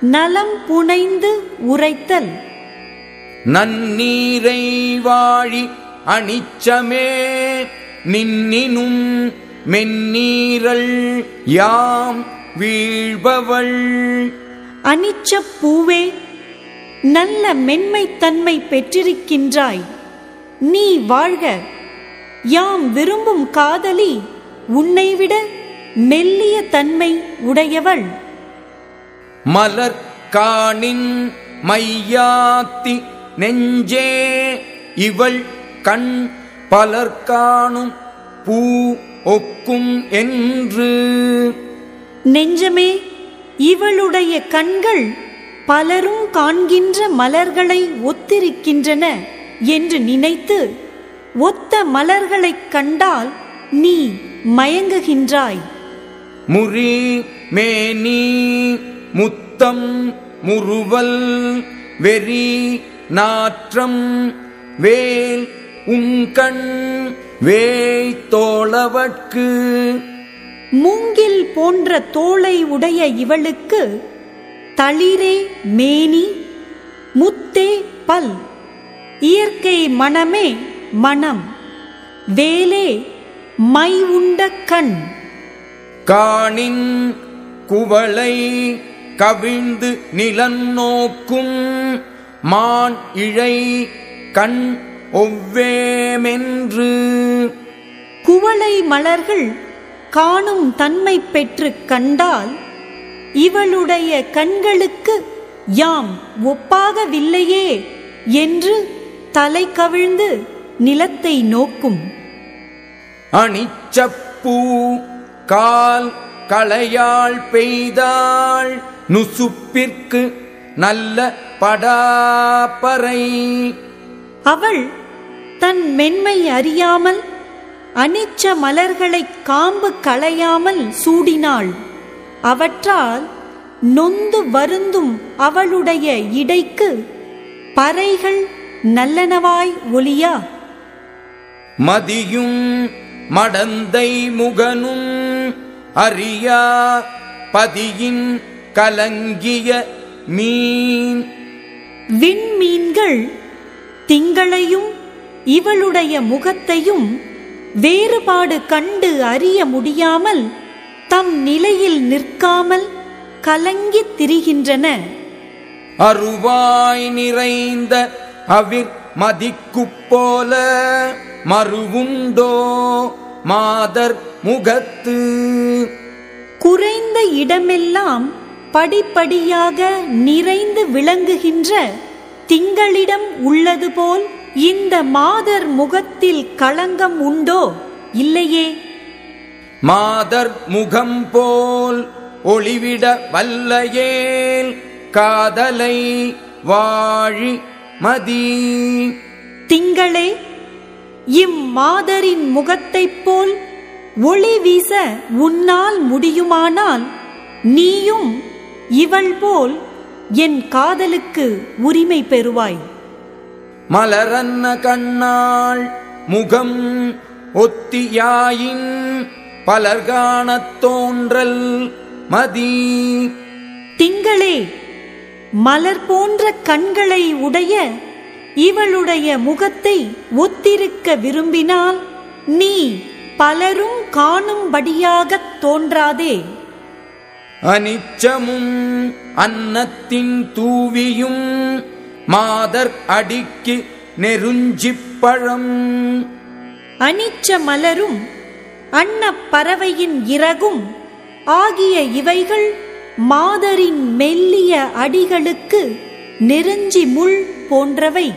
நலம் புனைந்து உரைத்தல். நன்னீரை வாழி அனிச்சமே நின்னினும் மென்னீரல் யாம் வீழ்பவள். அனிச்சப் பூவே நல்ல மென்மைத்தன்மை பெற்றிருக்கின்றாய். நீ வாழ்க யாம் விரும்பும் காதலி உன்னைவிட மெல்லிய தன்மை உடையவள். மலர் காணின் மையாத்தி நெஞ்சே இவள் கண் பலர் காணும் பூ ஒக்கும் என்று. நெஞ்சமே இவளுடைய கண்கள் பலரும் காண்கின்ற மலர்களை ஒத்திருக்கின்றன என்று நினைத்து ஒத்த மலர்களைக் கண்டால் நீ மயங்குகின்றாய். முறி மேனி முத்தம் முறுவல் வெறி நாற்றம் வேல் உங்கண் வேய் தோளவட்கு. மூங்கில் போன்ற தோளை உடைய இவளுக்கு தளிரே மேனி முத்தே பல் இயற்கை மனமே மனம் வேலே மை உண்ட கண். காணின் குவளை கவிழ்ந்து நிலன் நோக்கும் மான் இழை கண் ஒவ்வேமென்று. குவளை மலர்கள் காணும் தன்மை பெற்று கண்டால் இவளுடைய கண்களுக்கு யாம் ஒப்பாகவில்லையே என்று தலை கவிழ்ந்து நிலத்தை நோக்கும். அணிச்சப்பூ கால் களையாள் பெய்தாள் நுசுப்பிற்கு நல்ல படாப்பறை. அவள் தன் மென்மை அறியாமல் அனிச்ச மலர்களைக் காம்பு களையாமல் சூடினாள். அவற்றால் நொந்து வருந்தும் அவளுடைய இடைக்கு பறைகள் நல்லனவாய் ஒளியா மதியும் மடந்தை முகனும் அறியா பதியின் கலங்கிய மீன். விண்மீன்கள் திங்களையும் இவளுடைய முகத்தையும் வேறுபாடு கண்டு அறிய முடியாமல் தம் நிலையில் நிற்காமல் கலங்கித் திரிகின்றன. அருவாய் நிறைந்த அவிர் மதிக்குப் போல மறுவுண்டோ மாதர் முகத்து. குறைந்த இடமெல்லாம் படிப்படியாக நிறைந்து விளங்குகின்ற திங்களிடம் உள்ளது போல் இந்த மாதர் முகத்தில் களங்கம் உண்டோ இல்லையே? மாதர் முகம் போல் ஒளிவிட வல்லையேல் காதலை வாழி மதி. திங்களே இம்மாதரின் முகத்தைப் போல் ஒளி வீச உன்னால் முடியுமானால் நீயும் இவள் போல் என் காதலுக்கு உரிமை பெறுவாய். மலரன்ன கண்ணாள் முகம் ஒத்தியாயின் பலர்காணத் தோன்றல் மதி. திங்களே மலர் போன்ற கண்களை உடைய இவளுடைய முகத்தை ஒத்திருக்க விரும்பினால் நீ பலரும் காணும்படியாகத் தோன்றாதே. அனிச்சமும் அன்னத்தின் தூவியும் மாதர் அடிக்கு நெருஞ்சிப்பழம் அனிச்ச மலரும் அன்னப்பறவையின் இறகும் ஆகிய இவைகள் மாதரின் மெல்லிய அடிகளுக்கு நெருஞ்சி முள் போன்றவை.